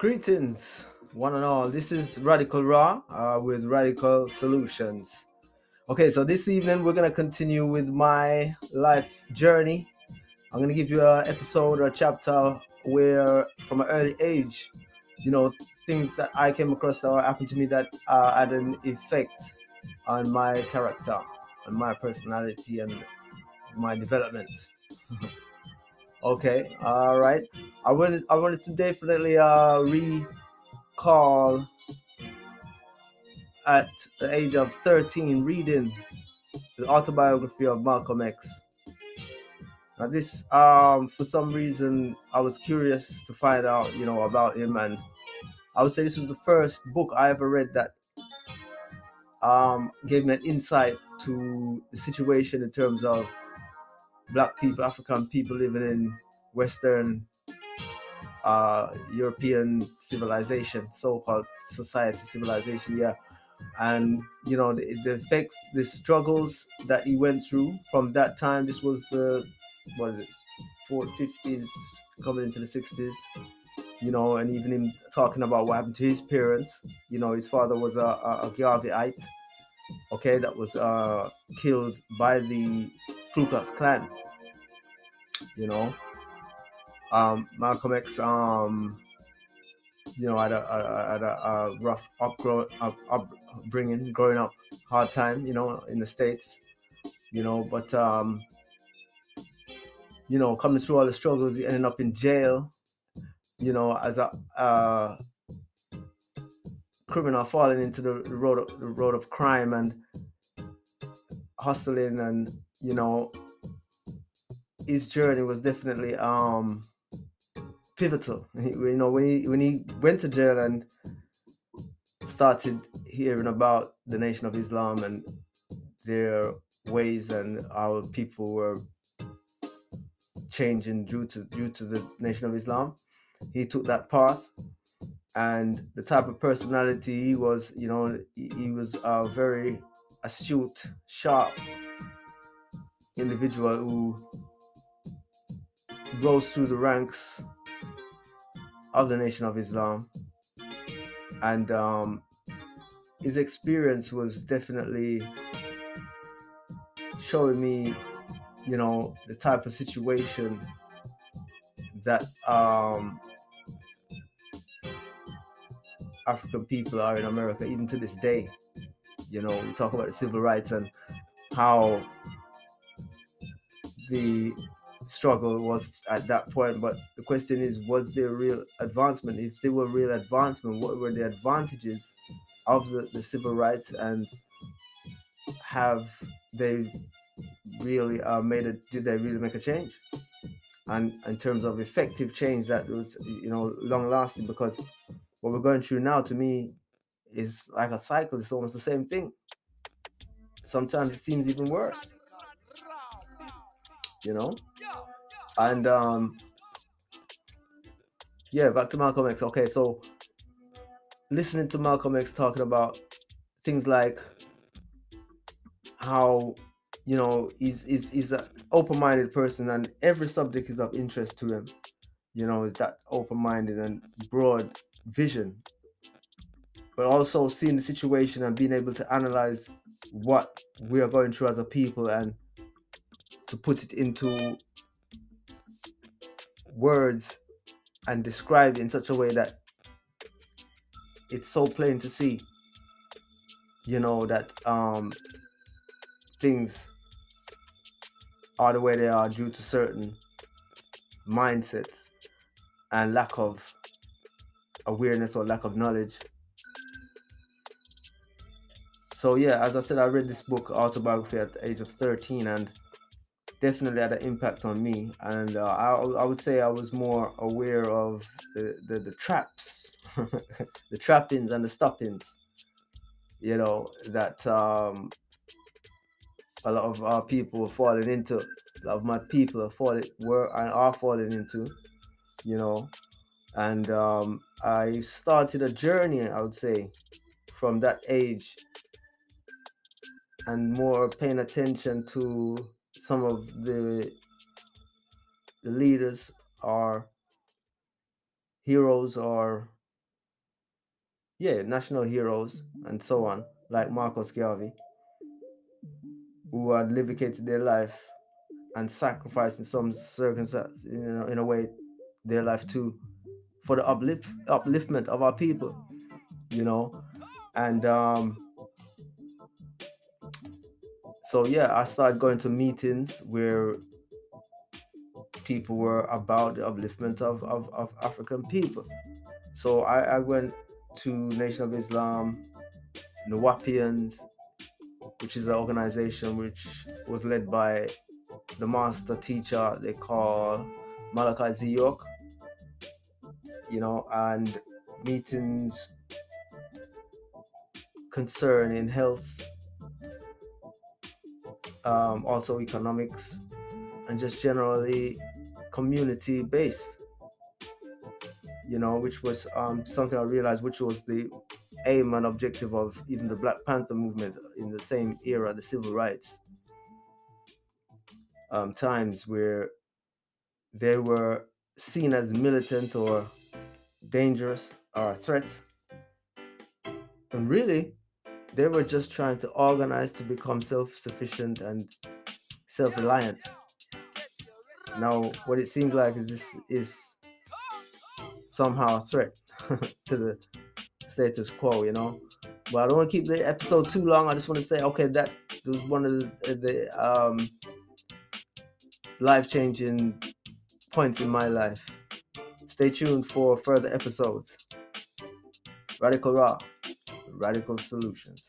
Greetings, one and all. This is Radical Raw uh, with Radical Solutions. Okay, so this evening we're gonna continue with my life journey. I'm gonna give you an episode or a chapter where, from an early age, you know, things that I came across that happened to me that uh, had an effect on my character, and my personality, and my development. Okay, all right. I wanted I wanted to definitely uh recall at the age of 13 reading the autobiography of Malcolm X. Now this um for some reason I was curious to find out, you know, about him and I would say this was the first book I ever read that um gave me an insight to the situation in terms of black people, African people living in Western uh, European civilization, so-called society civilization, yeah. And you know the, the effects, the struggles that he went through from that time. This was the what is it, 450s, coming into the 60s. You know, and even him talking about what happened to his parents. You know, his father was a, a, a Garveyite, okay, that was uh, killed by the Ku Klux Klan. You know, um, Malcolm X, um, you know, had a, a, had a, a rough upgrow, up, upbringing, growing up, hard time, you know, in the states. You know, but um, you know, coming through all the struggles, ended up in jail. You know, as a criminal falling into the road of, the road of crime and hustling and you know his journey was definitely um pivotal. You know, when he when he went to jail and started hearing about the Nation of Islam and their ways and how people were changing due to due to the Nation of Islam, he took that path. And the type of personality he was, you know, he, he was a very astute, sharp individual who rose through the ranks of the Nation of Islam, and um, his experience was definitely showing me, you know, the type of situation that um, African people are in America, even to this day. You know, we talk about the civil rights and how the struggle was at that point. But the question is, was there real advancement? If there were real advancement, what were the advantages of the, the civil rights and have they really uh, made it? Did they really make a change? And in terms of effective change that was, you know, long lasting, because what we're going through now, to me, is like a cycle. It's almost the same thing. Sometimes it seems even worse. You know, and um, yeah, back to Malcolm X. Okay, so listening to Malcolm X talking about things like how you know he's he's, he's an open-minded person and every subject is of interest to him you know is that open-minded and broad vision. But also seeing the situation and being able to analyze what we are going through as a people and to put it into words and describe it in such a way that it's so plain to see you know that um things are the way they are due to certain mindsets and lack of awareness or lack of knowledge. So yeah as i said i read this book autobiography at the age of 13 and definitely had an impact on me. And uh, I, I would say I was more aware of the, the, the traps, the trappings and the stoppings, you know, that um, a lot of our people were falling into. A lot of my people are falling, were and are falling into, you know. And um, I started a journey, I would say, from that age and more paying attention to some of the, leaders are heroes or yeah, national heroes and so on, like Marcus Garvey, who had livicated their life and sacrificed in some circumstances, you know, in a way, their life too, for the uplift upliftment of our people, you know, and um, so yeah, I started going to meetings where people were about the upliftment of, of, of African people. So I, I went to Nation of Islam, Nuwaubians, which is an organization which was led by the master teacher they call Malachi Z. York, you know, and meetings concerning health um, also economics, and just generally community based. You know, which was um, something I realized, which was the aim and objective of even the Black Panther movement in the same era, the civil rights um, times, where they were seen as militant or dangerous or a threat. And really, they were just trying to organize to become self-sufficient and self-reliant. Now, what it seems like is this is somehow a threat to the status quo, you know. But I don't want to keep the episode too long. I just want to say, okay, that was one of the, the um, life-changing points in my life. Stay tuned for further episodes. Radical Raw. Radical Solutions.